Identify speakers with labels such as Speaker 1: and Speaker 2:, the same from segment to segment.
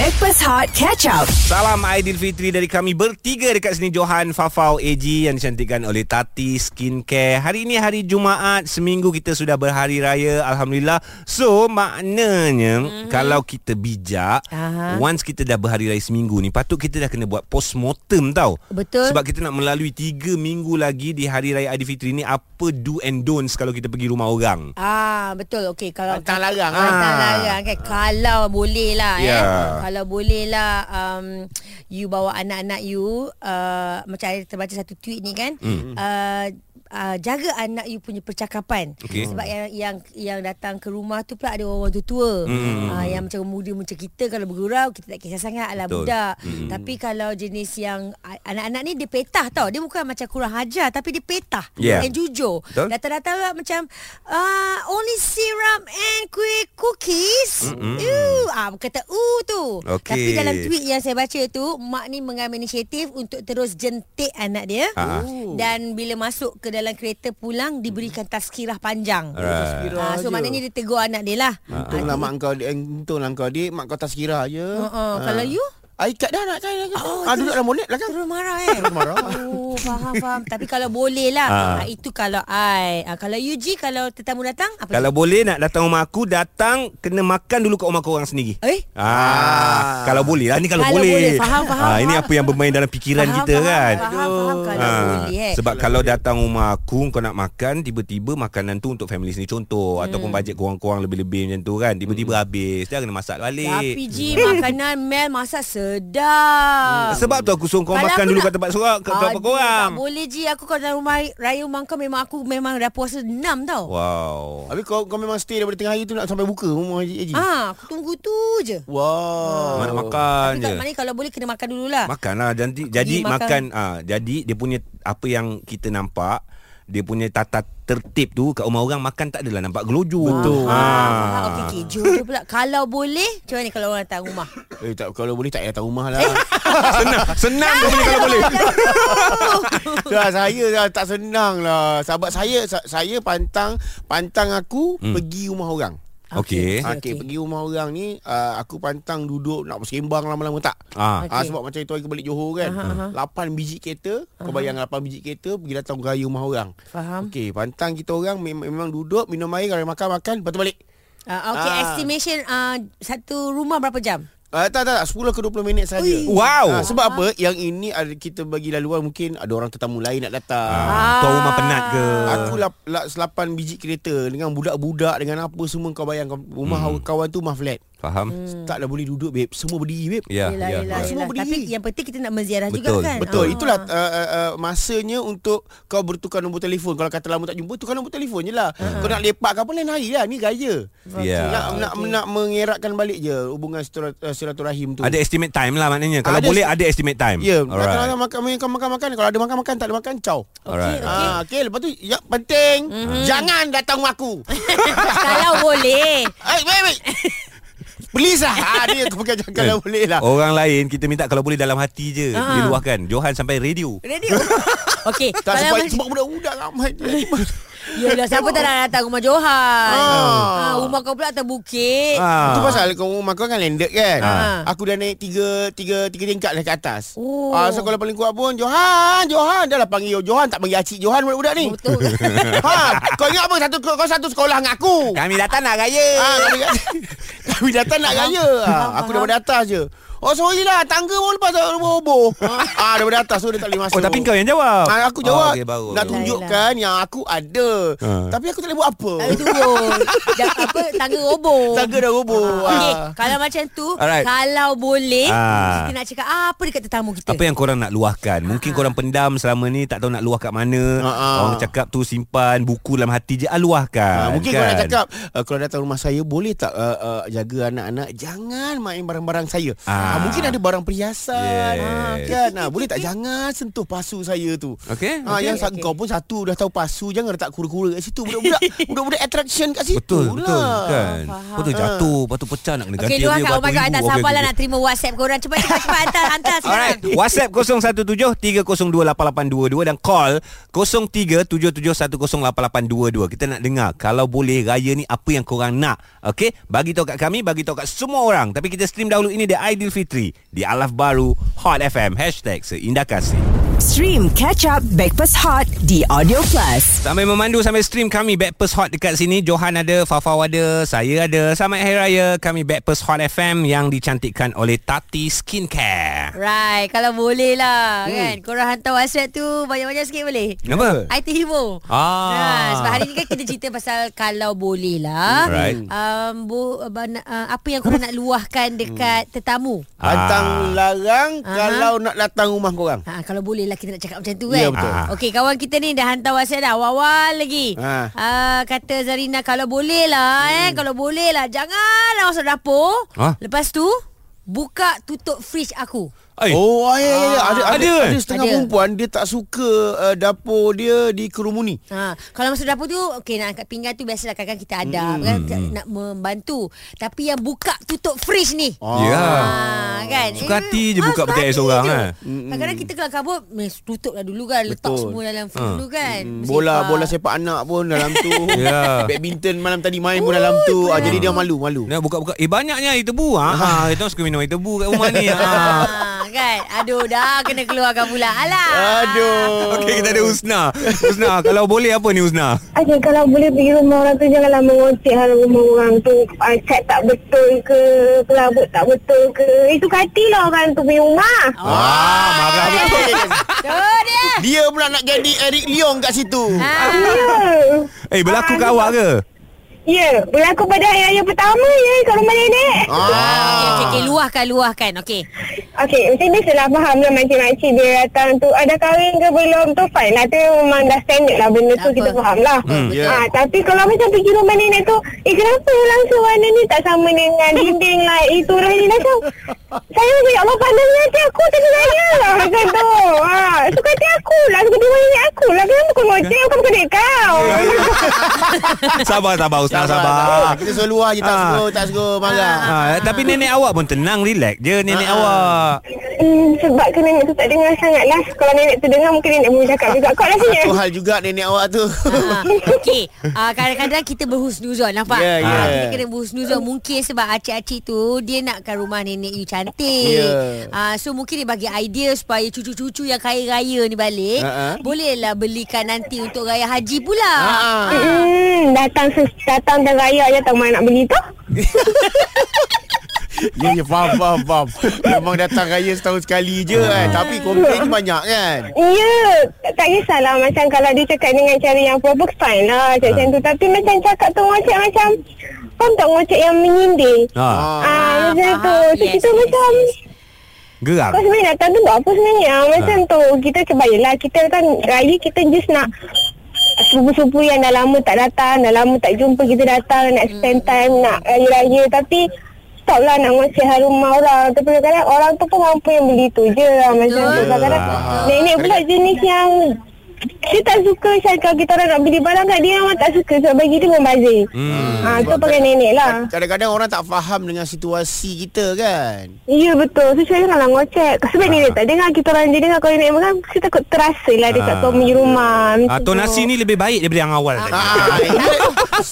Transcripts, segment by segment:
Speaker 1: Backpass Hot Catch Up.
Speaker 2: Salam Aidilfitri dari kami bertiga dekat sini Johan Fafau AG yang dicantikkan oleh Tati Skincare. Hari ini hari Jumaat, seminggu kita sudah berhari raya alhamdulillah. So maknanya mm-hmm. kalau kita bijak,
Speaker 3: Aha.
Speaker 2: once kita dah berhari raya seminggu ni, patut kita dah kena buat postmortem tau.
Speaker 3: Betul.
Speaker 2: Sebab kita nak melalui tiga minggu lagi di hari raya Aidilfitri ni apa do and don'ts kalau kita pergi rumah orang.
Speaker 3: Ah betul okey kalau
Speaker 4: Pantang larang,
Speaker 3: ah.
Speaker 2: Ah.
Speaker 3: larang kan kalau boleh lah
Speaker 2: Ya.
Speaker 3: eh. Kalau boleh lah um, you bawa anak-anak you uh, macam saya terbaca satu tweet ni kan
Speaker 2: Hmm.
Speaker 3: uh, Uh, jaga anak you punya percakapan
Speaker 2: Okey.
Speaker 3: sebab yang yang yang datang ke rumah tu pula ada orang tua-tua
Speaker 2: Hmm.
Speaker 3: uh, yang macam muda macam kita kalau bergurau kita tak kisah sangat
Speaker 2: Betul.
Speaker 3: budak
Speaker 2: Hmm.
Speaker 3: tapi kalau jenis yang a- anak-anak ni dia petah tau dia bukan macam kurang ajar tapi dia petah
Speaker 2: Yeah.
Speaker 3: and jujur
Speaker 2: Betul.
Speaker 3: Datang-datang lah macam uh, Only syrup and kuih cookies mm Ew, ah, Kata uh tu
Speaker 2: Okey.
Speaker 3: Tapi dalam tweet yang saya baca tu Mak ni mengambil inisiatif Untuk terus jentik anak dia
Speaker 2: Ah.
Speaker 3: Dan bila masuk ke dalam kereta pulang Diberikan tazkirah panjang.
Speaker 2: Alright.
Speaker 3: Ah, So
Speaker 4: je.
Speaker 3: maknanya dia tegur anak dia lah.
Speaker 4: Untunglah mak kau Untunglah kau adik Mak kau tak sekira je
Speaker 3: uh, Kalau you
Speaker 4: ikat dah anak saya
Speaker 3: Oh,
Speaker 4: ah, Duduk dalam bonnet belakang
Speaker 3: Terus marah eh
Speaker 4: Terus marah.
Speaker 3: Oh faham faham Tapi kalau boleh lah
Speaker 2: Ah.
Speaker 3: ah. Itu kalau I ah, Kalau you G Kalau tetamu datang apa
Speaker 2: Kalau boleh nak datang rumah aku Datang Kena makan dulu kat rumah korang sendiri
Speaker 3: Eh
Speaker 2: Ah, kalau boleh lah ni kalau,
Speaker 3: Kalau
Speaker 2: boleh.
Speaker 3: boleh, faham, faham,
Speaker 2: Ah, ini apa yang bermain dalam fikiran
Speaker 3: Faham,
Speaker 2: kita
Speaker 3: faham,
Speaker 2: kan.
Speaker 3: Faham, faham kalau
Speaker 2: Ah,
Speaker 3: boleh eh.
Speaker 2: Sebab kalau datang rumah aku kau nak makan tiba-tiba makanan tu untuk family sendiri contoh hmm. ataupun bajet korang-korang lebih-lebih macam tu kan tiba-tiba habis dia kena masak balik.
Speaker 3: Tapi Ji makanan Mel masak sedap.
Speaker 2: Sebab tu aku suruh kau
Speaker 3: Kalau
Speaker 2: makan dulu
Speaker 3: nak-
Speaker 2: kat tempat seorang kat tempat
Speaker 3: Aduh,
Speaker 2: korang.
Speaker 3: Tak boleh Ji Aku kalau dalam rumah raya rumah kau Memang aku memang dah puasa enam tau
Speaker 2: Wow.
Speaker 4: Habis kau, kau memang stay daripada tengah hari tu Nak sampai buka rumah Haji Haji
Speaker 3: Ah, aku tunggu tu je
Speaker 4: Wow
Speaker 2: Mana makan
Speaker 3: Tapi
Speaker 2: je.
Speaker 3: mana kalau boleh kena makan dululah
Speaker 2: Makanlah jadi jadi
Speaker 3: makan.
Speaker 2: makan ah jadi dia punya apa yang kita nampak dia punya tata tertib tu kat rumah orang makan tak adalah nampak gelojo.
Speaker 4: Betul.
Speaker 3: Ah,
Speaker 2: Ah.
Speaker 3: Okey, okey. Jujur pula. Kalau boleh, macam mana kalau orang datang rumah?
Speaker 4: Eh tak kalau boleh tak payah datang rumah lah
Speaker 2: senang senang kau punya kalau boleh.
Speaker 4: Dah saya dah tak senang lah Sebab saya sa- saya pantang pantang aku
Speaker 2: Hmm.
Speaker 4: pergi rumah orang.
Speaker 2: Okey.
Speaker 3: Okey,
Speaker 4: Okey,
Speaker 3: okey.
Speaker 4: pergi rumah orang ni uh, aku pantang duduk nak bersembang lama-lama tak.
Speaker 2: Ah.
Speaker 4: Ah
Speaker 3: Okey.
Speaker 4: sebab macam itu hari balik Johor kan.
Speaker 3: Aha, aha.
Speaker 4: 8 biji kereta, kau bayang 8 biji kereta pergi datang raya rumah orang.
Speaker 3: Faham?
Speaker 4: Okey, pantang kita orang mem- memang duduk minum air kalau makan-makan lepas tu balik.
Speaker 3: Uh, okey,
Speaker 4: Ah.
Speaker 3: estimation uh, satu rumah berapa jam?
Speaker 4: Uh, tak, tak, tak. 10 ke 20 minit saja.
Speaker 2: Wow.
Speaker 4: Ah, sebab apa? Yang ini ada kita bagi laluan mungkin ada orang tetamu lain nak datang.
Speaker 2: Ah. Tuan rumah penat ke?
Speaker 4: Aku lap, lap, 8 biji kereta dengan budak-budak dengan apa semua kau bayang kau- rumah
Speaker 2: Hmm.
Speaker 4: hmm. kawan tu rumah flat.
Speaker 2: Faham?
Speaker 3: Hmm.
Speaker 4: Tak dah boleh duduk babe. Semua berdiri babe.
Speaker 2: Ya,
Speaker 3: yelah,
Speaker 2: ya.
Speaker 3: yelah,
Speaker 4: Ah, semua
Speaker 3: yelah.
Speaker 4: berdiri.
Speaker 3: Tapi yang penting kita nak menziarah juga kan?
Speaker 4: Betul.
Speaker 3: Ah.
Speaker 4: Itulah uh, uh, uh, masanya untuk kau bertukar nombor telefon. Kalau kata lama tak jumpa, tukar nombor telefon je lah. Kau nak lepak ke apa lain hari lah. Ni gaya.
Speaker 2: Ya.
Speaker 4: Nak, nak, nak mengeratkan balik je hubungan uh, silaturahim tu.
Speaker 2: Ada estimate time lah maknanya. Kalau
Speaker 4: Ada
Speaker 2: boleh ada estimate time.
Speaker 4: Ya, yeah, makan makan makan makan. Kalau ada makan makan, tak ada makan, caw.
Speaker 2: Alright.
Speaker 3: Okey, okey.
Speaker 4: Ah, okey, lepas tu ya penting mm-hmm. jangan datang rumah aku.
Speaker 3: Kalau boleh.
Speaker 4: Ai, wait, wait. Please lah. Ah, dia aku pakai jangan kalau boleh lah.
Speaker 2: Orang lain kita minta kalau boleh dalam hati je
Speaker 3: Ah.
Speaker 2: diluahkan. Johan sampai radio.
Speaker 3: Radio. Okey,
Speaker 4: Tak
Speaker 3: kalau
Speaker 4: sebab, sebab budak-budak ramai.
Speaker 3: Yalah siapa tak nak datang rumah Johan.
Speaker 4: Ah.
Speaker 3: Ah. rumah kau pula atas bukit.
Speaker 2: Ah.
Speaker 4: Itu pasal kau rumah kau kan landed kan.
Speaker 3: Ah.
Speaker 4: Aku dah naik tiga tiga tiga tingkat dah ke atas.
Speaker 3: Oh.
Speaker 4: Ah, so kalau paling kuat pun Johan, Johan dah lah panggil Johan tak panggil Acik Johan budak-budak ni.
Speaker 3: Betul.
Speaker 4: ha, kau ingat apa satu kau satu sekolah dengan aku.
Speaker 2: Kami datang nak raya.
Speaker 4: Ah, kami, kami datang nak raya. Ah, aku daripada atas je. Oh sorry lah Tangga pun lepas roboh-roboh Ah daripada atas So dia tak boleh masuk
Speaker 2: Oh tapi kau yang jawab.
Speaker 4: Ah, aku jawab
Speaker 2: Oh, okay, baru.
Speaker 4: Nak tunjukkan Yang aku ada
Speaker 2: Ah.
Speaker 4: Tapi aku tak boleh buat apa.
Speaker 3: Dah, apa tangga roboh.
Speaker 4: Tangga dah roboh
Speaker 3: Okey,
Speaker 4: Ah.
Speaker 3: kalau macam tu,
Speaker 2: Alright.
Speaker 3: kalau boleh,
Speaker 2: Ah.
Speaker 3: kita nak cakap apa dekat tetamu kita?
Speaker 2: Apa yang korang nak luahkan Mungkin korang pendam selama ni Tak tahu nak luah kat mana
Speaker 4: Ah, ah.
Speaker 2: Orang cakap tu simpan Buku dalam hati je ah, Luahkan
Speaker 4: Ha, mungkin
Speaker 2: kan?
Speaker 4: kau nak cakap uh, Kalau datang rumah saya Boleh tak uh, uh, Jaga anak-anak Jangan main barang-barang saya
Speaker 2: Ah.
Speaker 4: Ah, mungkin ada barang perhiasan
Speaker 2: Yes.
Speaker 4: ah, kan. Ah, boleh tak jangan sentuh pasu saya tu.
Speaker 2: Okey,
Speaker 4: Ah,
Speaker 2: okey,
Speaker 4: yang okay. kau pun satu dah tahu pasu jangan letak kura-kura kat situ. Budak-budak budak-budak attraction kat situ
Speaker 2: Betul betul
Speaker 4: lah.
Speaker 2: kan.
Speaker 3: Faham.
Speaker 2: Betul jatuh lepas tu pecah nak kena ganti
Speaker 3: Okey, luahkan.
Speaker 2: dia
Speaker 3: Oh my God,
Speaker 2: ribu.
Speaker 3: sabarlah nak terima WhatsApp korang. Cepat, cepat, cepat hantar, hantar sekarang.
Speaker 2: Alright, WhatsApp 017-302-8822 dan call 0377108822. Kita nak dengar kalau boleh raya ni apa yang korang nak. Okey, bagi tahu kat kami, bagi tahu kat semua orang. Tapi kita stream dahulu ini The Aidilfitri di Alaf Baru Hot FM Hashtag Seindah Kasih.
Speaker 1: Stream Catch Up Backpass Hot di Audio Plus.
Speaker 2: Sambil memandu sambil stream kami Backpast Hot dekat sini Johan ada, Fafau ada, saya ada Selamat Hari Raya Kami Backpast Hot FM yang dicantikkan oleh Tati Skincare
Speaker 3: Right, kalau boleh lah hmm. kan. Korang hantar WhatsApp tu banyak-banyak sikit boleh?
Speaker 2: Kenapa?
Speaker 3: I terhibur.
Speaker 2: Ah.
Speaker 3: Nah, sebab hari ni kan kita cerita pasal kalau boleh lah.
Speaker 2: Right.
Speaker 3: Um, bu, uh, apa yang korang nak luahkan dekat tetamu?
Speaker 4: Pantang larang
Speaker 3: Aha.
Speaker 4: kalau nak datang rumah korang.
Speaker 3: Ha, kalau boleh lah kita nak cakap macam tu
Speaker 4: Ya,
Speaker 3: kan.
Speaker 4: betul.
Speaker 2: Ah.
Speaker 3: Okey, kawan kita ni dah hantar WhatsApp dah awal-awal lagi.
Speaker 4: Ha.
Speaker 3: Ah, kata Zarina kalau boleh lah eh, kalau boleh lah janganlah masuk dapur.
Speaker 2: Ha?
Speaker 3: Lepas tu buka tutup fridge aku.
Speaker 2: Eh,
Speaker 4: Oh, ya, ya, ya. Ada, ada,
Speaker 2: Ada,
Speaker 4: ada,
Speaker 2: eh?
Speaker 4: setengah
Speaker 3: Ada.
Speaker 4: perempuan dia tak suka uh, dapur dia dikerumuni.
Speaker 3: Ha, kalau masuk dapur tu okey nak angkat pinggan tu biasalah kadang kita ada kan nak membantu. Tapi yang buka tutup fridge ni.
Speaker 2: Ya.
Speaker 3: Ha, kan.
Speaker 2: Suka hati je
Speaker 3: ah,
Speaker 2: buka
Speaker 3: suka
Speaker 2: petai
Speaker 3: hati
Speaker 2: seorang,
Speaker 3: je.
Speaker 2: kan?
Speaker 3: Kadang-kadang kita keluar kabut tutup lah dulu kan Letak
Speaker 4: Betul.
Speaker 3: semua dalam fridge
Speaker 2: Ha.
Speaker 3: dulu kan
Speaker 4: Hmm,
Speaker 3: Bersepah.
Speaker 4: bola bola sepak anak pun dalam tu.
Speaker 2: Ya.
Speaker 4: Badminton malam tadi main pun dalam tu. Ah, jadi dia malu malu.
Speaker 2: Nak buka-buka Eh banyaknya air tebu ha, ha, Kita suka minum air tebu kat rumah ni ha.
Speaker 3: kan Aduh dah kena keluarkan pula Alah
Speaker 4: Aduh.
Speaker 2: Okey kita ada Husna Husna Kalau boleh apa ni Husna
Speaker 5: Okey, kalau boleh pergi rumah orang tu janganlah mengocek hal rumah orang tu. Uh, cat tak betul ke, pelabut tak betul ke. Itu katilah orang tu punya rumah.
Speaker 2: Ah, marah betul
Speaker 3: Tu dia
Speaker 4: Dia pula nak jadi Eric Leong kat situ.
Speaker 3: ha.
Speaker 5: Ya.
Speaker 2: Eh berlaku kat awak ke
Speaker 5: Ya, berlaku pada hari raya pertama ya kat rumah nenek.
Speaker 3: Okey, okey,
Speaker 4: Ah.
Speaker 3: okey. Luahkan, luahkan. Okey.
Speaker 5: Okey, macam biasalah faham lah makcik-makcik dia datang tu ada kahwin ke belum tu fine lah tu memang dah standard lah benda tu
Speaker 3: Tak
Speaker 5: kita
Speaker 3: apa.
Speaker 5: faham lah.
Speaker 4: Hmm, ya.
Speaker 5: ha, tapi kalau macam pergi rumah nenek tu, eh kenapa langsung warna ni tak sama dengan dinding lah itu lah ni macam saya macam ya Allah pandang hati aku raya lah macam tu. Ha, suka hati aku lah, suka rumah nenek aku lah. Kenapa kau ngocek? Bukan bukan kau.
Speaker 2: Sabar sabar Husna sabar
Speaker 4: Kita suruh luar je tak
Speaker 2: Ah.
Speaker 4: suruh tak suruh marah.
Speaker 2: ha, Tapi nenek awak pun tenang Relax je nenek
Speaker 4: Ah.
Speaker 2: Awak
Speaker 5: hmm, sebab ke nenek tu tak dengar sangat lah. Kalau nenek tu dengar mungkin nenek boleh cakap juga. Kau rasanya.
Speaker 4: Satu hal juga nenek awak tu.
Speaker 3: Ha, Okey, uh, kadang-kadang kita berhusnuzon nampak?
Speaker 4: Ya, ya.
Speaker 3: Ah, kita kena berhusnuzon mungkin sebab acik-acik tu dia nakkan rumah nenek you cantik.
Speaker 4: Ya.
Speaker 3: Ah, so mungkin dia bagi idea supaya cucu-cucu yang kaya raya ni balik,
Speaker 4: ha.
Speaker 3: bolehlah belikan nanti untuk raya haji pula.
Speaker 4: Ah.
Speaker 5: Hmm, datang datang dan raya je tahu mana nak beli tu.
Speaker 4: Ya, ya, faham, faham, faham. Memang datang raya setahun sekali je kan. Tapi komplain banyak kan.
Speaker 5: Ya, tak, tak kisahlah macam kalau dia cakap dengan cara yang proper fine lah macam, macam tu. Tapi macam cakap tu ngocek macam Faham tak ngocek yang menyindir?
Speaker 2: ha.
Speaker 5: Ah, macam tu. So
Speaker 3: yes,
Speaker 5: kita
Speaker 3: yes.
Speaker 5: macam
Speaker 2: Geram
Speaker 5: kau sebenarnya datang tu buat apa sebenarnya? Macam tu. Kita kebayalah. Kita kan raya kita just nak sepupu-sepupu yang dah lama tak datang, dah lama tak jumpa kita datang, nak spend time, nak raya-raya. Tapi stop lah nak hal rumah orang. Tapi kadang-kadang orang tu pun mampu yang beli tu je lah. Macam tu. Kadang-kadang nenek pula jenis yang dia tak suka macam kalau kita orang nak beli barang kat dia memang tak suka sebab bagi dia membazir.
Speaker 2: Hmm.
Speaker 5: Ha, tu pakai nenek lah.
Speaker 4: Kadang-kadang orang tak faham dengan situasi kita kan.
Speaker 5: Ya betul So saya janganlah ngocek Sebab nenek tak dengar Kita orang dengar Kalau nenek makan Saya takut terasa lah Dekat
Speaker 2: Ah.
Speaker 5: kau punya rumah
Speaker 2: Ah, tonasi
Speaker 5: tu.
Speaker 2: ni lebih baik daripada yang awal tadi.
Speaker 4: Ah,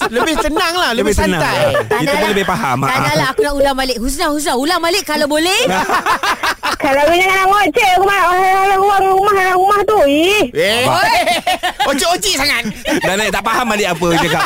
Speaker 4: lebih tenang lah, lebih,
Speaker 2: tenang.
Speaker 4: santai.
Speaker 2: Kita pun lebih faham.
Speaker 3: Tak
Speaker 2: Ah.
Speaker 3: ada lah aku nak ulang balik. Husna, Husna, ulang balik kalau boleh.
Speaker 5: Kalau kau janganlah ngocek Rumah Rumah rumah, rumah, rumah tu Ih
Speaker 4: Eh, ocik-ocik sangat.
Speaker 2: Dan naik tak faham balik apa dia cakap.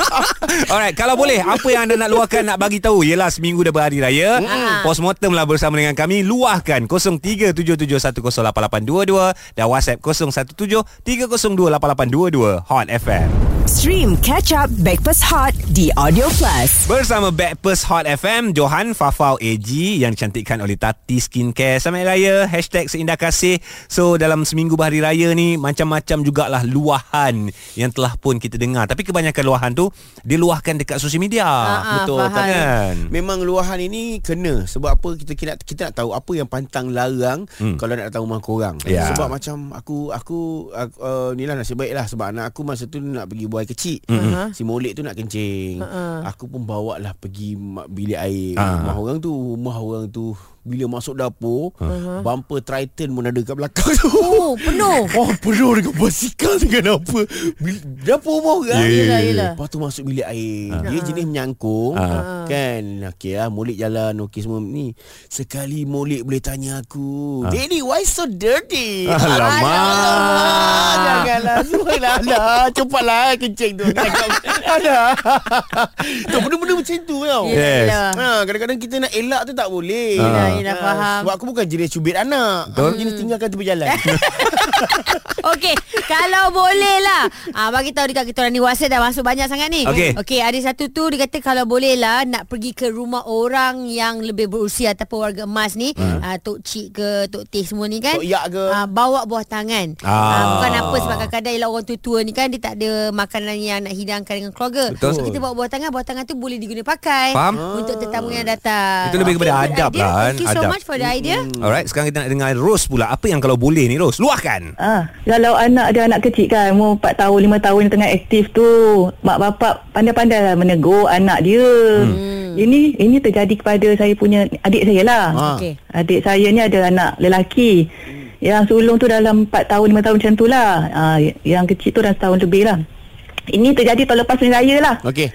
Speaker 2: Alright, kalau boleh apa yang anda nak luahkan nak bagi tahu ialah seminggu dah berhari raya.
Speaker 3: Mm.
Speaker 2: Postmortem lah bersama dengan kami. Luahkan 0377108822 dan WhatsApp 0173028822 Hot FM.
Speaker 1: Stream Catch Up Backpass Hot di Audio Plus.
Speaker 2: Bersama Backpast Hot FM Johan Fafau AG Yang dicantikkan oleh Tati Skincare Selamat Raya Hashtag seindah kasih So dalam seminggu berhari raya ni Macam-macam macam jugalah luahan yang telah pun kita dengar. Tapi kebanyakan luahan tu diluahkan dekat sosial media.
Speaker 3: Ah, ah,
Speaker 2: Betul
Speaker 3: faham.
Speaker 2: kan?
Speaker 4: Memang luahan ini kena sebab apa kita kita nak, kita nak tahu apa yang pantang larang
Speaker 2: Hmm.
Speaker 4: kalau nak datang rumah korang.
Speaker 2: Ya.
Speaker 4: Sebab macam aku aku, aku uh, ni lah nasib baik lah sebab anak aku masa tu nak pergi buai kecil.
Speaker 2: Hmm.
Speaker 4: Si Molek tu nak kencing.
Speaker 3: Uh-uh.
Speaker 4: Aku pun bawa lah pergi bilik air.
Speaker 2: Ah.
Speaker 4: Rumah orang tu, rumah orang tu bila masuk dapur, uh-huh. bumper Triton pun ada kat belakang tu.
Speaker 3: Oh, penuh.
Speaker 4: Oh penuh dengan basikal dengan apa Bil- Dapur rumah orang
Speaker 2: Ya, ya,
Speaker 3: Yelah, yelah.
Speaker 4: Lepas tu masuk bilik air Dia jenis menyangkung
Speaker 2: Ah.
Speaker 4: Kan Okey lah Molek jalan Okey semua ni Sekali Molek boleh tanya aku Daddy why so dirty
Speaker 2: Alamak.
Speaker 4: Janganlah Suruhlah lah Cepatlah kencing tu Ada Tu benda-benda macam tu tau
Speaker 2: Yes.
Speaker 4: Ha, kadang-kadang kita nak elak tu tak boleh.
Speaker 2: Ah.
Speaker 3: Yelah,
Speaker 4: Ha,
Speaker 3: faham.
Speaker 4: Sebab aku bukan jenis cubit anak.
Speaker 2: Betul.
Speaker 4: Aku jenis tinggalkan tepi jalan.
Speaker 3: Okey, kalau boleh lah. Ah bagi tahu dekat kita orang ni WhatsApp dah masuk banyak sangat ni.
Speaker 2: Okey.
Speaker 3: Okey, ada satu tu dia kata kalau boleh lah nak pergi ke rumah orang yang lebih berusia ataupun warga emas ni, hmm. ah, tok cik ke tok teh semua ni kan.
Speaker 4: Tok yak ke.
Speaker 3: Ah, bawa buah tangan.
Speaker 2: Ah.
Speaker 3: bukan apa sebab kadang-kadang ialah orang tua-tua ni kan dia tak ada makanan yang nak hidangkan dengan keluarga.
Speaker 2: Betul.
Speaker 3: So kita bawa buah tangan, buah tangan tu boleh diguna pakai
Speaker 2: Faham.
Speaker 3: untuk tetamu yang datang.
Speaker 2: Itu lebih kepada
Speaker 3: good
Speaker 2: adab
Speaker 3: idea.
Speaker 2: lah, kan?
Speaker 3: Thank you so
Speaker 2: Adab.
Speaker 3: much for the idea.
Speaker 2: Alright, sekarang kita nak dengar Ros pula. Apa yang kalau boleh ni Ros? Luahkan.
Speaker 6: Ah, kalau anak ada anak kecil kan, umur 4 tahun, 5 tahun yang tengah aktif tu, mak bapak pandai-pandai lah menegur anak dia. Hmm. Ini ini terjadi kepada saya punya adik saya lah.
Speaker 4: Ah.
Speaker 3: Okey.
Speaker 6: Adik saya ni ada anak lelaki. Yang sulung tu dalam 4 tahun, 5 tahun macam tu lah. Ah, yang kecil tu dah setahun lebih lah. Ini terjadi tahun lepas ni raya lah.
Speaker 4: Okey.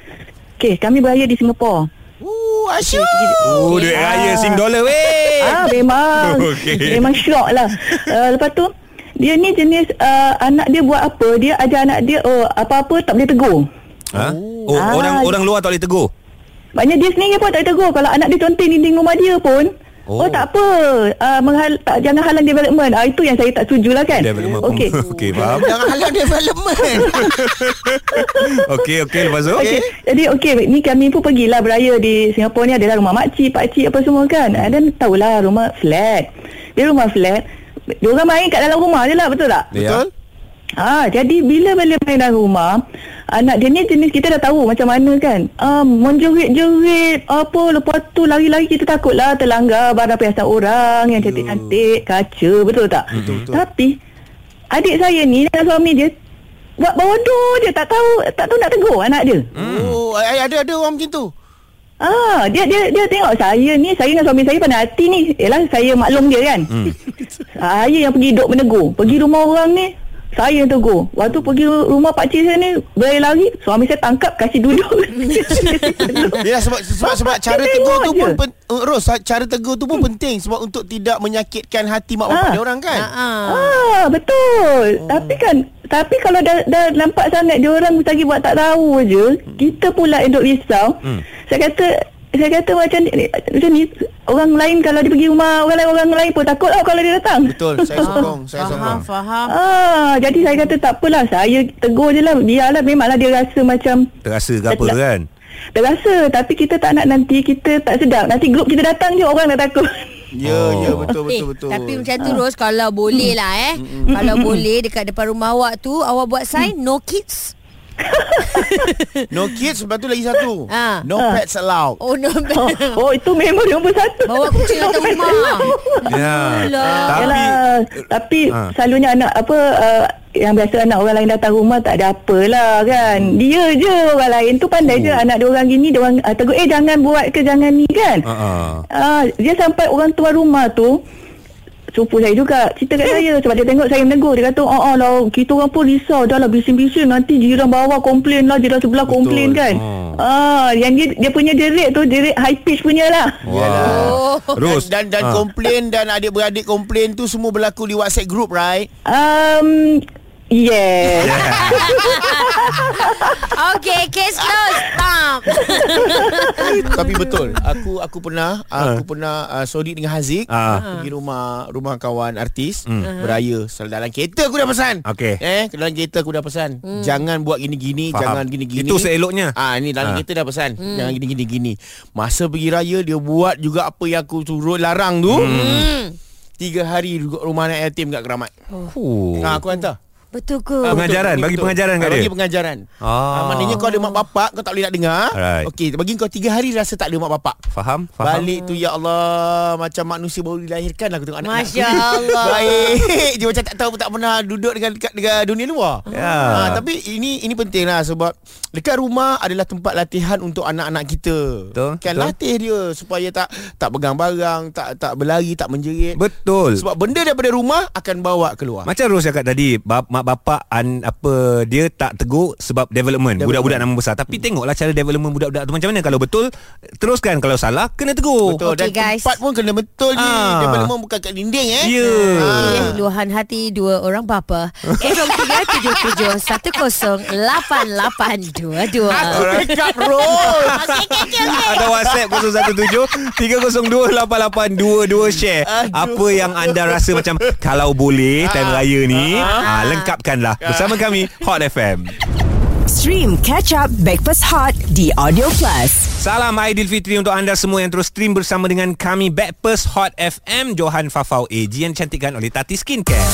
Speaker 6: Okey, kami beraya di Singapura.
Speaker 4: Uh, asyik.
Speaker 2: Oh, duit raya sing dollar weh.
Speaker 6: Ah memang
Speaker 2: Okey.
Speaker 6: Memang syok lah uh, Lepas tu Dia ni jenis uh, Anak dia buat apa Dia ajar anak dia Oh apa-apa tak boleh tegur
Speaker 2: Ha? Oh,
Speaker 6: Ah.
Speaker 2: orang orang luar tak boleh tegur.
Speaker 6: Maknanya dia sendiri pun tak boleh tegur Kalau anak dia conteng dinding rumah dia pun
Speaker 2: Oh.
Speaker 6: Oh, tak apa uh, menghal, tak, Jangan halang development ah, Itu yang saya tak setuju lah kan
Speaker 2: Development.
Speaker 6: Okey
Speaker 2: Okey, faham.
Speaker 4: Jangan halang development.
Speaker 2: Okey, okey lepas tu.
Speaker 6: Okay. Jadi okey ni kami pun pergilah beraya di Singapura ni adalah rumah makcik, pakcik apa semua kan. Ah, Dan tahulah rumah flat. Dia rumah flat. Dia orang main kat dalam rumah je lah betul tak?
Speaker 2: Ya.
Speaker 6: Ha, jadi bila balik main dalam rumah, anak dia ni jenis kita dah tahu macam mana kan. Ah, menjerit-jerit apa lepas tu lari-lari kita takut lah terlanggar barang perhiasan orang yang cantik-cantik, kaca, betul tak?
Speaker 4: Betul, betul.
Speaker 6: Tapi adik saya ni dengan suami dia buat bodoh je tak tahu tak tahu nak tegur anak dia.
Speaker 4: Oh, ada ada orang macam tu.
Speaker 6: Ah, dia dia dia tengok saya ni, saya dengan suami saya pandai hati ni. Yalah saya maklum dia kan. Hmm. Saya yang pergi duduk menegur. Pergi rumah orang ni, saya yang tegur. Waktu pergi rumah pak cik saya ni, berlari-lari, suami saya tangkap kasih duduk.
Speaker 4: Ya sebab sebab sebab
Speaker 6: Dia
Speaker 4: cara tegur tu
Speaker 6: je.
Speaker 4: pun pen, uh, Ros, cara tegur tu pun penting sebab untuk tidak menyakitkan hati mak bapak
Speaker 6: Ah.
Speaker 4: dia orang kan.
Speaker 3: Ah, ah.
Speaker 6: ah, betul. Tapi kan tapi kalau dah, dah nampak sangat dia orang lagi buat tak tahu je, kita pula yang duk risau.
Speaker 2: Hmm.
Speaker 6: Saya kata saya kata macam ni, macam ni orang lain kalau dia pergi rumah orang lain orang lain pun takut lah kalau dia datang.
Speaker 4: Betul, saya sokong, saya
Speaker 3: Faham,
Speaker 4: sokong.
Speaker 3: faham.
Speaker 6: Ah, jadi saya kata tak apalah, saya tegur je lah. Biarlah memanglah dia rasa macam
Speaker 2: Terasa ke apa kan?
Speaker 6: terasa tapi kita tak nak nanti kita tak sedap. Nanti grup kita datang je orang dah takut.
Speaker 4: Ya,
Speaker 2: Oh.
Speaker 4: ya betul betul
Speaker 3: eh,
Speaker 4: betul.
Speaker 3: Tapi macam tu Ros Kalau boleh lah eh Kalau boleh Dekat depan rumah awak tu Awak buat sign No kids
Speaker 4: no kids lepas tu lagi satu.
Speaker 3: Ah.
Speaker 4: No pets allowed.
Speaker 3: Oh no
Speaker 6: Oh, oh itu memang nombor satu.
Speaker 3: Bawa kucing datang rumah
Speaker 2: Ya. Tapi
Speaker 6: Yalah, tapi
Speaker 2: Ha.
Speaker 6: selalunya anak apa uh, yang biasa anak orang lain datang rumah tak ada apalah kan. Dia je orang lain tu pandai
Speaker 2: Oh.
Speaker 6: je anak dia orang gini dia orang uh, tegur eh jangan buat ke jangan ni kan.
Speaker 2: Ha ah.
Speaker 6: Ah, dia sampai orang tua rumah tu Sepupu saya juga Cerita kat saya Sebab dia tengok saya menegur Dia kata Oh, oh lah Kita orang pun risau Dah lah bising-bising Nanti jiran bawah komplain lah Jiran sebelah
Speaker 4: Betul.
Speaker 6: komplain kan
Speaker 2: Oh.
Speaker 6: ah, Yang dia, dia punya derik tu Derik high pitch punya lah
Speaker 2: Wah.
Speaker 3: Oh.
Speaker 4: Dan dan
Speaker 2: Ah.
Speaker 4: komplain dan adik-beradik komplain tu semua berlaku di WhatsApp group right?
Speaker 6: um, Yes
Speaker 3: Okay Case closed Stop
Speaker 4: Tapi betul. Aku aku pernah aku pernah uh, sodik dengan Haziq
Speaker 2: Ah.
Speaker 4: pergi rumah rumah kawan artis
Speaker 2: Hmm.
Speaker 4: beraya. So, dalam kereta aku dah pesan.
Speaker 2: Okey.
Speaker 4: Eh, dalam kereta aku dah pesan. Jangan buat gini-gini,
Speaker 2: Faham.
Speaker 4: jangan gini-gini.
Speaker 2: Itu seeloknya.
Speaker 4: Ah ni dalam
Speaker 2: Ah.
Speaker 4: kereta dah pesan. Jangan gini-gini gini. Masa pergi raya dia buat juga apa yang aku suruh larang tu.
Speaker 3: Hmm.
Speaker 4: Tiga hari rumah anak yatim kat keramat.
Speaker 2: Oh.
Speaker 4: Ha, aku hantar.
Speaker 3: Betul ke?
Speaker 2: Ah, Pengajaran,
Speaker 4: Betul,
Speaker 2: bagi
Speaker 4: betul.
Speaker 2: pengajaran kat
Speaker 4: Ah,
Speaker 2: dia?
Speaker 4: Bagi pengajaran.
Speaker 2: Ah.
Speaker 4: Ah. maknanya kau ada mak bapak kau tak boleh nak dengar.
Speaker 2: Alright.
Speaker 4: Okey, bagi kau tiga hari rasa tak ada mak bapak.
Speaker 2: Faham? Faham?
Speaker 4: Balik tu ya Allah macam manusia baru dilahirkan lah aku tengok anak-anak.
Speaker 3: Masya Allah.
Speaker 4: Baik. Dia macam tak tahu tak pernah duduk dengan dekat, dekat dunia luar.
Speaker 2: Ya.
Speaker 4: Ha, tapi ini ini penting lah sebab dekat rumah adalah tempat latihan untuk anak-anak kita.
Speaker 2: Betul,
Speaker 4: Kan
Speaker 2: betul.
Speaker 4: latih dia supaya tak tak pegang barang, tak tak berlari, tak menjerit.
Speaker 2: Betul.
Speaker 4: Sebab benda daripada rumah akan bawa keluar.
Speaker 2: Macam Ros cakap tadi bap, Mak bapak an, apa Dia tak tegur Sebab development,
Speaker 4: Development.
Speaker 2: Budak-budak nama besar Tapi tengoklah cara development budak-budak tu Macam mana Kalau betul Teruskan Kalau salah Kena tegur
Speaker 4: Betul
Speaker 3: Okey,
Speaker 4: dan
Speaker 3: guys.
Speaker 4: tempat pun kena betul ni.
Speaker 2: Ah.
Speaker 4: Development bukan kat dinding eh.
Speaker 2: Ya
Speaker 3: Ya, luahan hati dua orang bapa. 0377108822.
Speaker 4: Dekat road.
Speaker 2: Atau WhatsApp 017 302 8822 share
Speaker 4: Aduh.
Speaker 2: apa yang anda rasa macam kalau boleh time raya ni ah, lengkapkanlah bersama kami Hot FM.
Speaker 1: Stream Catch Up Backpass Hot di Audio Plus.
Speaker 2: Salam Aidilfitri untuk anda semua yang terus stream bersama dengan kami Backpast Hot FM Johan Fafau AG yang cantikkan oleh. Tati Skincare,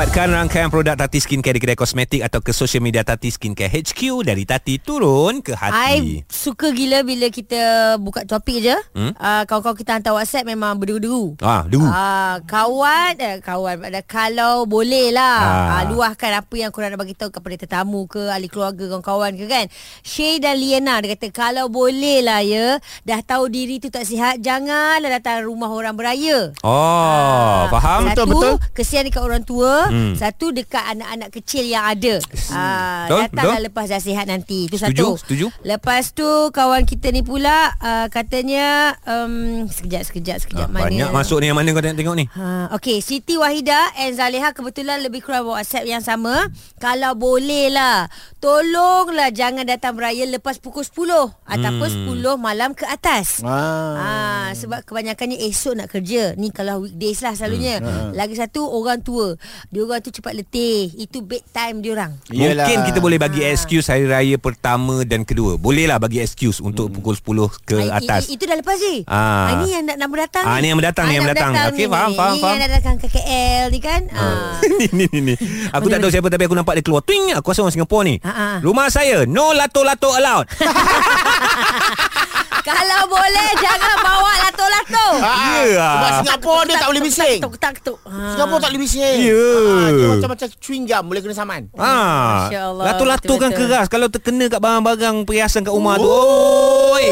Speaker 2: Dapatkan rangkaian produk Tati Skincare di kedai kosmetik atau ke social media Tati Skincare HQ dari Tati turun ke hati.
Speaker 3: I suka gila bila kita buka topik je.
Speaker 2: Hmm?
Speaker 3: Hmm? Uh, kawan-kawan kita hantar WhatsApp memang berderu-deru.
Speaker 2: Ah, deru.
Speaker 3: Ah, kawan eh, kawan ada kalau boleh lah
Speaker 2: Ah.
Speaker 3: ah. luahkan apa yang korang nak bagi tahu kepada tetamu ke ahli keluarga kawan-kawan ke kan Shay dan Liana dia kata kalau boleh lah ya dah tahu diri tu tak sihat janganlah datang rumah orang beraya
Speaker 2: Oh, faham?
Speaker 3: Satu,
Speaker 4: Betul, betul.
Speaker 3: kesian dekat orang tua.
Speaker 2: Hmm.
Speaker 3: Satu, dekat anak-anak kecil yang ada. Ah,
Speaker 2: Betul,
Speaker 3: datanglah lepas dah sihat nanti. Itu satu.
Speaker 2: setuju.
Speaker 3: Lepas tu, kawan kita ni pula uh, katanya... Um, sekejap, sekejap, sekejap.
Speaker 2: Ah,
Speaker 3: mana?
Speaker 2: banyak masuk ni yang mana kau tengok, tengok ni?
Speaker 3: Ha, okay, Siti Wahida and Zaleha kebetulan lebih kurang WhatsApp yang sama. Kalau boleh lah, tolonglah jangan datang beraya lepas pukul 10 ataupun 10 malam ke atas.
Speaker 4: Ah.
Speaker 3: Ah, sebab kebanyakannya esok nak kerja. Ni kalau weekdays lah selalunya.
Speaker 2: Hmm.
Speaker 3: Lagi satu orang tua. Dia orang tu cepat letih. Itu bedtime dia orang.
Speaker 4: Yelah.
Speaker 2: Mungkin kita boleh bagi excuse hari raya pertama dan kedua. Boleh lah bagi excuse untuk pukul 10 ke
Speaker 3: Ah, i-
Speaker 2: atas.
Speaker 3: i- itu dah lepas je.
Speaker 2: Ah.
Speaker 3: Ah. Ini yang nak nama datang.
Speaker 2: Ah, ni yang mendatang, ni yang
Speaker 3: nak
Speaker 2: mendatang. Okey,
Speaker 3: ni,
Speaker 2: faham,
Speaker 3: ni.
Speaker 2: faham,
Speaker 3: Ni
Speaker 2: faham.
Speaker 3: yang nak datang ke KL ni kan. Ah.
Speaker 2: ni ni ni ni. Aku tak tahu siapa tapi aku nampak dia keluar. Twing, aku rasa orang Singapura ni.
Speaker 3: Ha, ha.
Speaker 2: Rumah saya no lato-lato allowed.
Speaker 3: Kalau boleh jangan bawa lato-lato.
Speaker 4: Ah,
Speaker 2: Ya.
Speaker 4: Sebab Singapura dia tak boleh bising.
Speaker 3: Tuk tak tuk. Ha.
Speaker 4: Singapura tak boleh bising.
Speaker 2: Ya.
Speaker 4: Ah, dia macam-macam chewing gum boleh kena saman.
Speaker 2: Ah,
Speaker 3: Masya Allah,
Speaker 2: lato-lato kan keras kalau terkena kat barang-barang perhiasan kat rumah tu. Oi.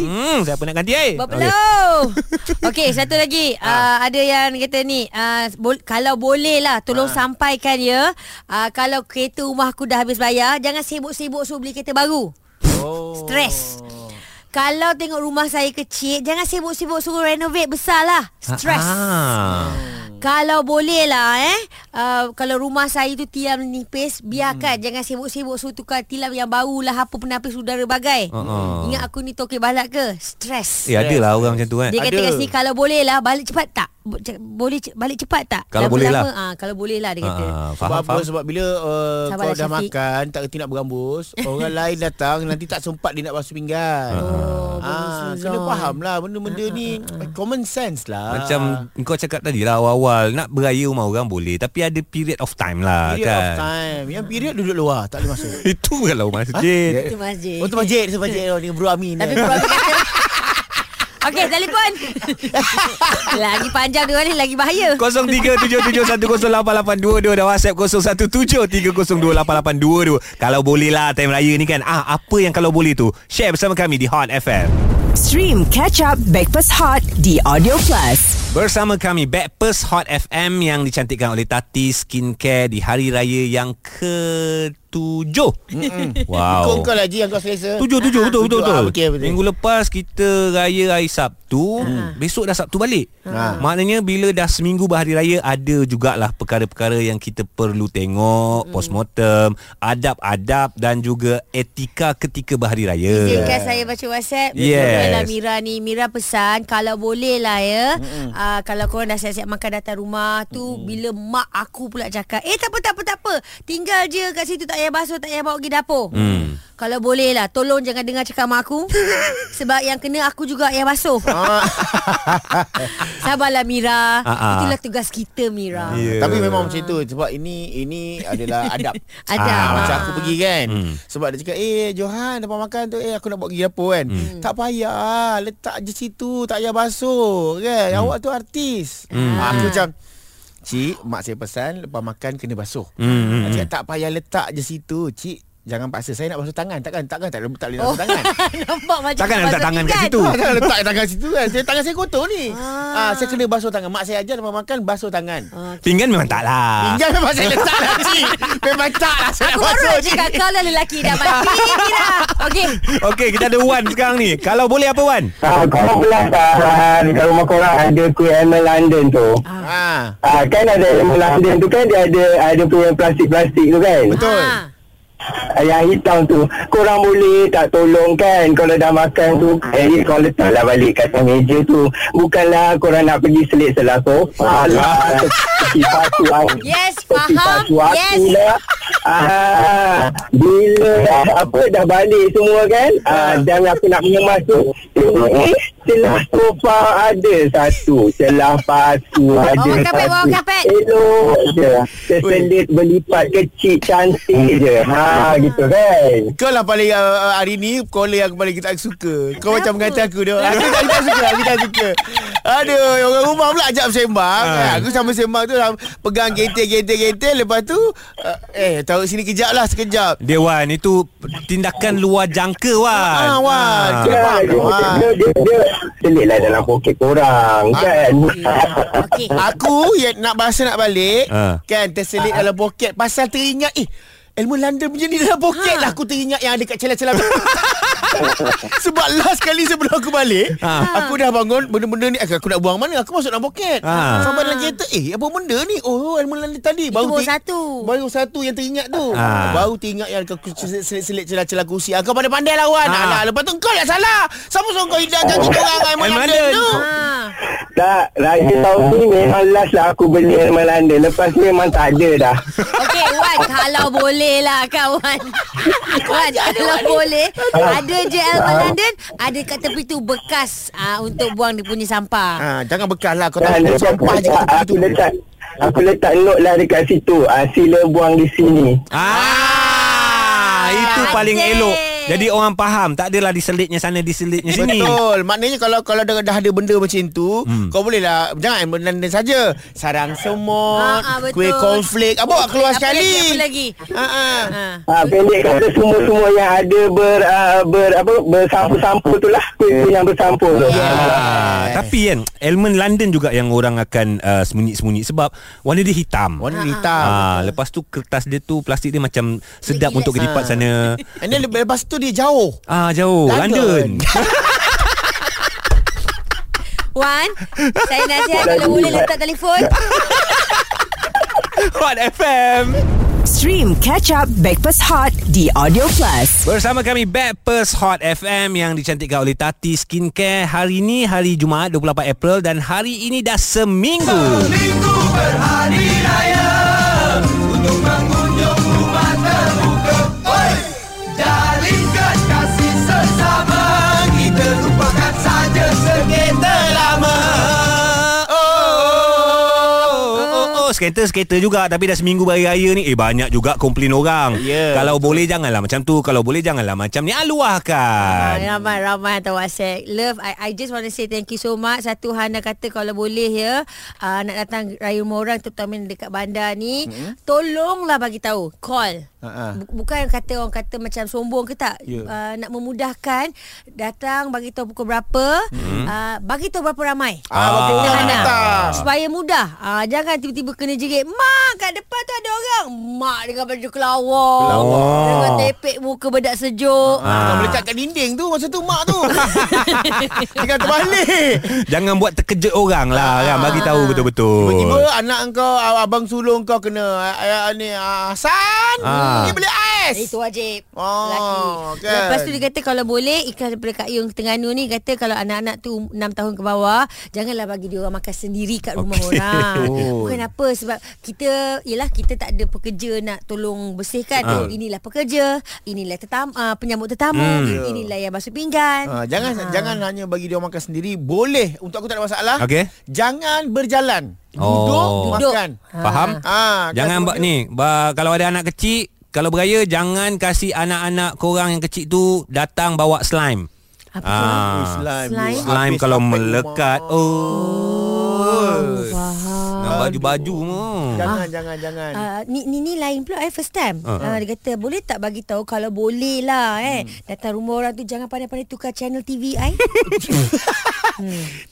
Speaker 2: Hmm, siapa nak ganti air?
Speaker 3: Berpeluh. Okey, satu lagi. Uh, ada yang kata ni, uh, bol- kalau boleh lah tolong sampaikan ya. Uh, kalau kereta rumah aku dah habis bayar, jangan sibuk-sibuk suruh beli kereta baru.
Speaker 4: Oh.
Speaker 3: Stres. Kalau tengok rumah saya kecil, jangan sibuk-sibuk suruh renovate besar lah. Stres.
Speaker 2: Ah.
Speaker 3: Kalau boleh lah eh uh, Kalau rumah saya tu tilam nipis Biarkan hmm. Jangan sibuk-sibuk Suruh tukar tilam yang baru lah Apa penapis udara bagai
Speaker 2: Uh-uh.
Speaker 3: Ingat aku ni toke balak ke Stres
Speaker 2: Eh, ada lah orang macam tu kan.
Speaker 3: Dia kata kat sini Kalau boleh lah Balik cepat tak Boleh balik cepat tak
Speaker 2: Kalau
Speaker 3: Lama-
Speaker 2: boleh
Speaker 3: lama,
Speaker 2: lah.
Speaker 3: ah, Kalau boleh lah dia kata
Speaker 2: Ah,
Speaker 4: Sebab
Speaker 2: faham,
Speaker 4: apa?
Speaker 2: faham.
Speaker 4: Sebab bila uh, kau dah
Speaker 3: Syafiq.
Speaker 4: makan tak reti nak berambus, orang lain datang nanti tak sempat dia nak basuh pinggan.
Speaker 3: Oh,
Speaker 4: ah,
Speaker 3: bagus,
Speaker 4: kena
Speaker 3: Suzon.
Speaker 4: faham lah benda-benda ni common sense lah.
Speaker 2: Macam kau cakap tadi lah awal-awal nak beraya rumah orang boleh tapi ada period of time lah
Speaker 4: period
Speaker 2: kan.
Speaker 4: of time. Yang period duduk luar, tak boleh masuk.
Speaker 2: Itu kalau masjid.
Speaker 3: Itu masjid
Speaker 4: Oh tu masjid, tu masjid. Oh, ni Bro Amin.
Speaker 3: Tapi Bro Abi kata Okey, telefon. lagi panjang dia ni, lagi bahaya.
Speaker 2: 0377108822 dan WhatsApp 0173028822. Kalau boleh lah time raya ni kan. Ah apa yang kalau boleh tu? Share bersama kami di Hot FM.
Speaker 1: Stream Catch Up Backpass Hot di Audio Plus.
Speaker 2: Bersama kami Backpast Hot FM yang dicantikkan oleh Tati Skincare di hari raya yang ke-7. Wow.
Speaker 4: Ikut kau lagi yang kau selesa.
Speaker 2: Tujuh, tujuh, betul, betul,
Speaker 4: Tujuh,
Speaker 2: betul.
Speaker 4: ah, okey, betul.
Speaker 2: Minggu lepas kita raya hari Sabtu, besok dah Sabtu balik.
Speaker 4: Ha.
Speaker 2: Maknanya bila dah seminggu berhari raya, ada jugalah perkara-perkara yang kita perlu tengok, postmortem, adab-adab dan juga etika ketika berhari raya.
Speaker 3: Izinkan saya baca WhatsApp
Speaker 2: Yes.
Speaker 3: Ialah Mira ni Mira pesan Kalau boleh lah ya uh, Kalau korang dah siap-siap makan datang rumah tu Bila mak aku pula cakap Eh tak apa tak apa tak apa Tinggal je kat situ tak payah basuh Tak payah bawa pergi dapur
Speaker 2: Hmm.
Speaker 3: Kalau boleh lah Tolong jangan dengar cakap mak aku Sebab yang kena aku juga yang basuh
Speaker 4: Ah.
Speaker 3: Sabarlah Mira
Speaker 2: ah.
Speaker 3: Itulah tugas kita Mira
Speaker 2: Ya.
Speaker 4: Tapi memang macam tu Sebab ini Ini adalah adab
Speaker 3: Adab.
Speaker 4: Ah, Macam aku pergi kan
Speaker 2: Hmm.
Speaker 4: Sebab dia cakap Eh Johan Depan makan tu Eh aku nak buat pergi dapur kan
Speaker 2: Hmm.
Speaker 4: Tak payah Letak je situ Tak payah basuh kan
Speaker 2: Hmm.
Speaker 4: Awak tu artis Ah, Aku macam Cik Mak saya pesan Lepas makan kena basuh.
Speaker 2: Hmm,
Speaker 4: Dia cakap tak payah letak je situ. Cik Jangan paksa. Saya nak basuh tangan. Takkan takkan tak, tak boleh nak basuh tangan.
Speaker 3: Nampak macam
Speaker 2: Takkan nak letak tangan kat situ?
Speaker 4: Jangan letak tangan situ kan. Saya, Tangan saya kotor ni.
Speaker 3: Ah.
Speaker 4: ah. Saya kena basuh tangan. Mak saya ajar lepas makan Basuh tangan.
Speaker 3: Ah,
Speaker 2: Pinggan memang tak lah.
Speaker 4: Pinggan memang saya letak lah cik. Memang tak lah Saya nak
Speaker 3: Aku baru
Speaker 4: basuh
Speaker 3: nak
Speaker 4: cik
Speaker 3: cakap Kau lah lelaki dah mati Mira Okey.
Speaker 2: Okey kita ada Wan sekarang ni. Kalau boleh apa Wan?
Speaker 7: Ah, kau pernah tak ah, kat rumah korang ada kuih Emma London tu?
Speaker 4: Ah,
Speaker 7: Ah, kan ada Emma London tu kan? Dia ada ada punya plastik-plastik tu kan?
Speaker 4: Betul.
Speaker 3: Ah.
Speaker 7: Yang hitam tu. Korang boleh tak tolong kan kalau dah makan tu. Eh, kau letaklah balik kat meja tu. Bukanlah korang nak pergi selit selah sofa lah. Patu aku.
Speaker 3: Yes, faham.
Speaker 7: aku
Speaker 3: Yes.
Speaker 7: lah. Ah, bila dah, apa dah balik semua kan ah, dan aku nak mengemas tu eh celah sofa ada satu celah pasu ada
Speaker 3: Bawah kapet,
Speaker 7: satu.
Speaker 3: kapet.
Speaker 7: elok je. Terselit berlipat kecil cantik je. Ha gitu kan?
Speaker 4: Kau lah paling uh, hari ni Caller yang paling kita suka. Kau macam mengata aku dia Aku tak, tak suka Aku tak suka. Aduh Orang rumah pula ajak sembang
Speaker 2: Ah.
Speaker 4: Aku sama sembang tu dah Pegang gentil-gentil-gentil Lepas tu uh, Eh taruh sini kejap lah Sekejap
Speaker 2: Dia Wan itu tindakan luar jangka Wan
Speaker 4: Ah, Wan.
Speaker 2: Ah.
Speaker 7: Ya, dia,
Speaker 4: ha.
Speaker 7: dia, dia, dia selitlah dalam poket korang kan
Speaker 3: Okey
Speaker 4: Aku yang nak bahasa nak balik
Speaker 2: Ah.
Speaker 4: Kan terselit dalam poket Pasal teringat Eh Ilmu London punya ni dalam poket lah Aku teringat yang ada kat celah-celah Sebab last kali sebelum aku balik
Speaker 2: Ha.
Speaker 4: Aku dah bangun Benda-benda ni Aku aku nak buang mana Aku masuk dalam poket.
Speaker 2: Ha.
Speaker 4: Sampai dalam kereta Eh apa benda ni? Oh ilmu London tadi
Speaker 3: baru
Speaker 4: ti-
Speaker 3: satu.
Speaker 4: Baru satu yang teringat tu.
Speaker 2: Ha.
Speaker 4: Baru teringat yang Kau selit-selit celah-celah kursi Ah, Kau pandai-pandai lah Wan.
Speaker 2: Ha.
Speaker 4: Alah, Lepas tu kau yang salah. Siapa suruh kau hidangkan kita orang Ilmu
Speaker 2: Ilmu
Speaker 4: London tu?
Speaker 3: Ah.
Speaker 7: tak raya tahun ni memang last lah aku beli Emma London. Lepas ni memang tak ada dah.
Speaker 3: Okey Wan Kalau boleh lah kawan. Wan Kalau boleh Ada je Elma London Ada kat tepi tu Bekas ah, Untuk buang dia punya sampah.
Speaker 4: Ha, Jangan bekas lah Kau tak sampah je kat tepi
Speaker 7: aku
Speaker 4: tu.
Speaker 7: letak aku letak note lah dekat situ. Ah, sila buang di sini.
Speaker 2: Ah, itu paling
Speaker 3: Adik.
Speaker 2: elok. Jadi orang faham, tak adalah diselitnya sana diselitnya sini.
Speaker 4: Betul Maknanya kalau kalau dah, dah ada benda macam tu
Speaker 2: Hmm.
Speaker 4: Kau boleh lah Jangan London saja Sarang semut
Speaker 3: betul.
Speaker 4: Kuih cornflake ah, Bawa keluar
Speaker 3: Apa
Speaker 4: sekali
Speaker 3: lagi, apa lagi?
Speaker 4: Ah, ah.
Speaker 3: Ah.
Speaker 7: Ah, pendek kata semua-semua yang ada ber, uh, ber apa bersampur-sampur tu lah kuih yang bersampur tu.
Speaker 2: Ah, tapi kan elemen London juga yang orang akan uh, sembunyi-sembunyi sebab warna dia hitam.
Speaker 4: Warna hitam
Speaker 2: Ah, lepas tu kertas dia tu plastik dia macam sedap
Speaker 3: Relax.
Speaker 2: untuk kelipat
Speaker 4: Ah.
Speaker 2: sana.
Speaker 4: And then lepas tu dia jauh
Speaker 2: Ah jauh
Speaker 4: London.
Speaker 2: London.
Speaker 3: Wan Saya nasihat Kalau boleh letak telefon
Speaker 2: Hot FM.
Speaker 1: Stream Catch Up Backpass Hot di Audio Plus.
Speaker 2: Bersama kami Backpers Hot FM yang dicantikkan oleh Tati Skincare. Hari ini hari Jumaat 28 April dan hari ini dah seminggu. Oh, oh, skater-skater juga. Tapi dah seminggu beraya-raya ni Eh banyak juga komplain orang.
Speaker 4: Ya,
Speaker 2: Kalau boleh janganlah macam tu. Kalau boleh janganlah macam ni. Ah, Luahkan
Speaker 3: Ramai-ramai hantar WhatsApp. Love I, I just want to say thank you so much. Satu Hana kata Kalau boleh ya uh, Nak datang raya rumah orang Terutama dekat bandar ni hmm. Tolonglah bagi tahu. Call. Bu- Bukan kata orang kata Macam sombong ke tak.
Speaker 4: Ya.
Speaker 3: uh, Nak memudahkan Datang bagi tahu pukul berapa. Hmm. uh, Bagi tahu berapa ramai.
Speaker 4: Ah,
Speaker 3: Hana.
Speaker 4: datang?
Speaker 3: Supaya mudah. Uh, Jangan tiba-tiba kena jerit Mak kat depan tu ada orang. Mak dengan baju kelawar.
Speaker 2: Kelawar.
Speaker 3: Dengan tepek muka bedak sejuk.
Speaker 4: Ah. Kau melekat kat dinding tu Masa tu mak tu. Jangan terbalik
Speaker 2: Jangan buat terkejut orang lah kan? Bagi tahu betul-betul.
Speaker 4: Tiba-tiba anak kau ah, Abang sulung kau kena ah, ah, ni ah, Hasan
Speaker 2: Ah.
Speaker 4: Ni beli ais Yes.
Speaker 3: Itu wajib
Speaker 4: Oh,
Speaker 3: Lelaki
Speaker 4: kan.
Speaker 3: Lepas tu dia kata Kalau boleh Ikhlas daripada Kak Yung Terengganu ni Kata kalau anak-anak tu 6 tahun ke bawah Janganlah bagi dia orang makan sendiri Kat rumah
Speaker 2: Okey.
Speaker 3: orang
Speaker 2: Oh.
Speaker 3: Bukan apa Sebab kita Yelah kita tak ada pekerja Nak tolong bersihkan oh, Inilah pekerja Inilah tetam, uh, penyambut tetamu
Speaker 2: Hmm.
Speaker 3: Inilah yang basuh pinggan
Speaker 4: Ha, jangan
Speaker 3: Ah.
Speaker 4: jangan hanya bagi dia makan sendiri. Boleh untuk aku tak ada masalah.
Speaker 2: Okey.
Speaker 4: Jangan berjalan.
Speaker 2: Oh.
Speaker 4: Duduk,
Speaker 3: Duduk.
Speaker 4: makan.
Speaker 2: Faham?
Speaker 4: Ah,
Speaker 2: Jangan
Speaker 4: kan
Speaker 2: ba- ni ba, Kalau ada anak kecil Kalau beraya Jangan kasih anak-anak korang yang kecil tu Datang bawa slime
Speaker 3: Apa?
Speaker 4: Oh, slime.
Speaker 3: Slime?
Speaker 2: Slime kalau melekat
Speaker 4: rumah.
Speaker 2: Oh,
Speaker 3: Faham
Speaker 2: baju-baju tu
Speaker 4: Jangan, jangan, jangan.
Speaker 3: Uh, ni, ni ni lain pula eh first time.
Speaker 2: Ah.
Speaker 3: Uh. Uh, dia kata boleh tak bagi tahu kalau boleh lah eh hmm. datang rumah orang tu jangan pandai-pandai tukar channel TV ai.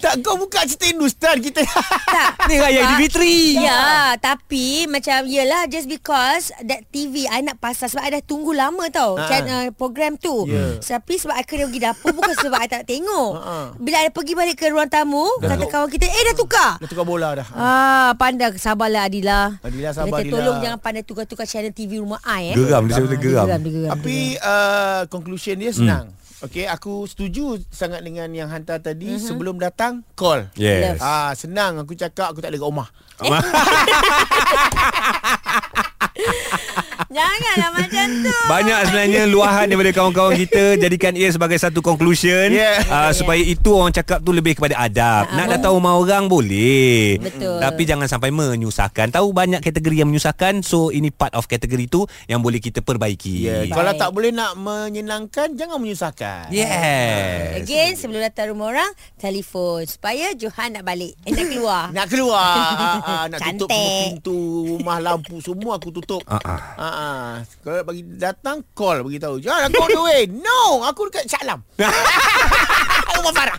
Speaker 4: Tak kau buka cerita Hindustan kita.
Speaker 3: tak.
Speaker 2: Ni raya TV3
Speaker 3: Ya, tapi macam yelah just because that TV I nak pasang sebab I dah tunggu lama tau
Speaker 4: Ha.
Speaker 3: channel program tu.
Speaker 4: Ya.
Speaker 3: Tapi sebab I kena pergi dapur bukan sebab I tak tengok.
Speaker 4: Ha.
Speaker 3: Bila I pergi balik ke ruang tamu, kata kawan kita, "Eh dah tukar."
Speaker 4: Dah tukar bola dah.
Speaker 3: Ah, pandai sabarlah Adila.
Speaker 4: Adila, sabar, Adila.
Speaker 3: Tolong jangan pandai tukar-tukar channel TV rumah I eh.
Speaker 2: Geram dia geram
Speaker 3: Dia geram,
Speaker 4: Tapi uh, conclusion dia senang. Okey, aku setuju sangat dengan yang hantar tadi
Speaker 3: Mhm.
Speaker 4: mm-hmm. sebelum datang call.
Speaker 2: Yes
Speaker 4: Ah, senang aku cakap aku tak ada kat rumah.
Speaker 3: Janganlah macam tu.
Speaker 2: Banyak sebenarnya luahan daripada kawan-kawan kita Jadikan ia sebagai satu conclusion
Speaker 4: Yeah.
Speaker 2: uh, Supaya itu orang cakap tu lebih kepada adab Nak datang rumah orang boleh
Speaker 3: Betul.
Speaker 2: Tapi jangan sampai menyusahkan Tahu banyak kategori yang menyusahkan So ini part of kategori tu Yang boleh kita perbaiki
Speaker 4: Yeah.
Speaker 3: Baik.
Speaker 4: Kalau tak boleh nak menyenangkan jangan menyusahkan.
Speaker 2: Yes
Speaker 3: Again sebelum datang rumah orang Telefon Supaya Johan nak balik Eh nak keluar
Speaker 4: Nak keluar ah, ah, Nak tutup
Speaker 3: Cantik.
Speaker 4: semua pintu Rumah lampu Semua aku tutup
Speaker 2: Ah, ah.
Speaker 4: Ah, ah. Kalau bagi datang Call bagi tahu Jangan aku on the way No Aku dekat Shah Alam Rumah Farah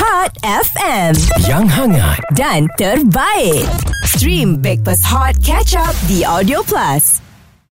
Speaker 1: Hot FM
Speaker 8: Yang hangat
Speaker 1: dan terbaik. Stream Breakfast Hot Catch Up di Audio Plus.